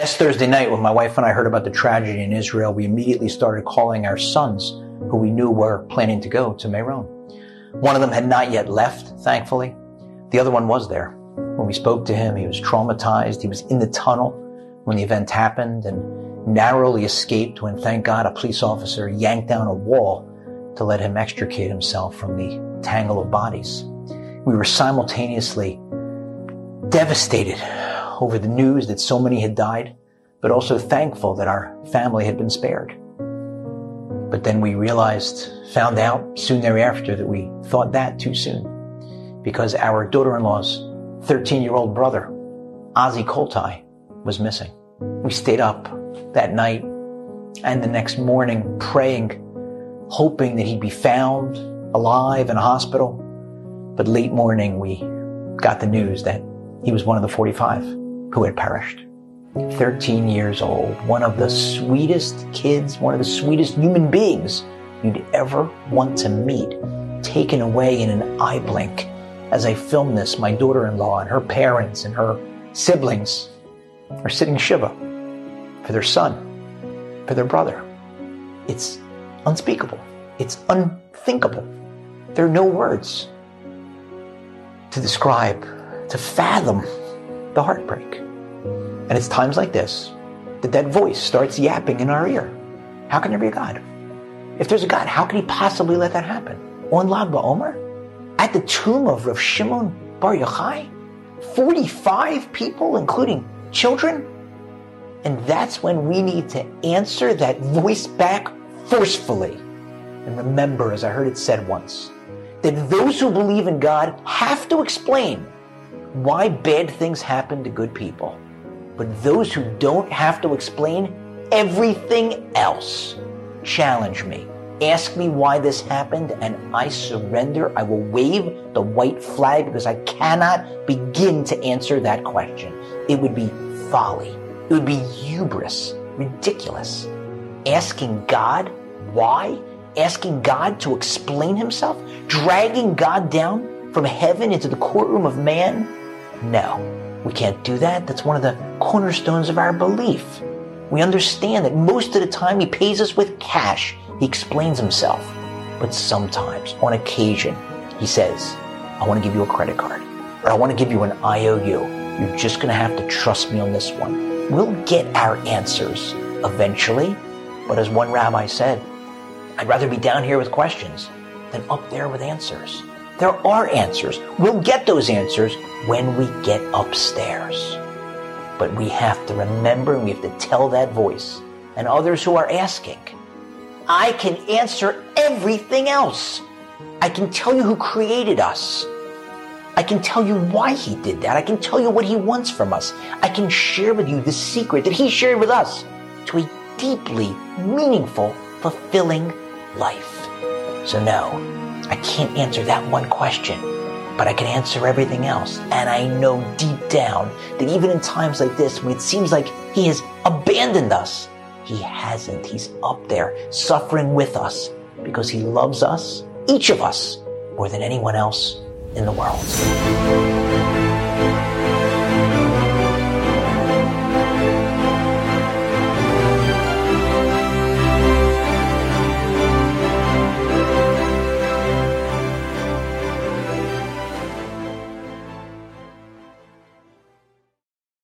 Last Thursday night, when my wife and I heard about the tragedy in Israel, we immediately started calling our sons, who we knew were planning to go to Meron. One of them had not yet left, thankfully. The other one was there. When we spoke to him, he was traumatized. He was in the tunnel when the event happened and narrowly escaped when, thank God, a police officer yanked down a wall to let him extricate himself from the tangle of bodies. We were simultaneously devastated over the news that so many had died, but also thankful that our family had been spared. But then we realized, found out soon thereafter that we thought that too soon because our daughter-in-law's 13 year old brother, Ozzy Koltai, was missing. We stayed up that night and the next morning praying, hoping that he'd be found alive in a hospital. But late morning, we got the news that he was one of the 45 who had perished. 13 years old, one of the sweetest kids, one of the sweetest human beings you'd ever want to meet, taken away in an eye blink. As I film this, my daughter-in-law and her parents and her siblings are sitting Shiva for their son, for their brother. It's unspeakable. It's unthinkable. There are no words to describe, to fathom the heartbreak. And it's times like this that that voice starts yapping in our ear. How can there be a God? If there's a God, how can he possibly let that happen? On Lag BaOmer? At the tomb of Rav Shimon Bar Yochai? 45 people, including children? And that's when we need to answer that voice back forcefully. And remember, as I heard it said once, that those who believe in God have to explain why bad things happen to good people. But those who don't have to explain everything else challenge me. Ask me why this happened and I surrender. I will wave the white flag because I cannot begin to answer that question. It would be folly. It would be hubris, ridiculous. Asking God why? Asking God to explain himself? Dragging God down from heaven into the courtroom of man? No, we can't do that. That's one of the cornerstones of our belief. We understand that most of the time he pays us with cash. He explains himself. But sometimes, on occasion, he says, I want to give you a credit card or I want to give you an IOU. You're just going to have to trust me on this one. We'll get our answers eventually. But as one rabbi said, I'd rather be down here with questions than up there with answers. There are answers. We'll get those answers when we get upstairs. But we have to remember and we have to tell that voice and others who are asking, I can answer everything else. I can tell you who created us. I can tell you why he did that. I can tell you what he wants from us. I can share with you the secret that he shared with us to a deeply meaningful, fulfilling life. So no, I can't answer that one question, but I can answer everything else. And I know deep down that even in times like this, when it seems like he has abandoned us, he hasn't. He's up there suffering with us because he loves us, each of us, more than anyone else in the world.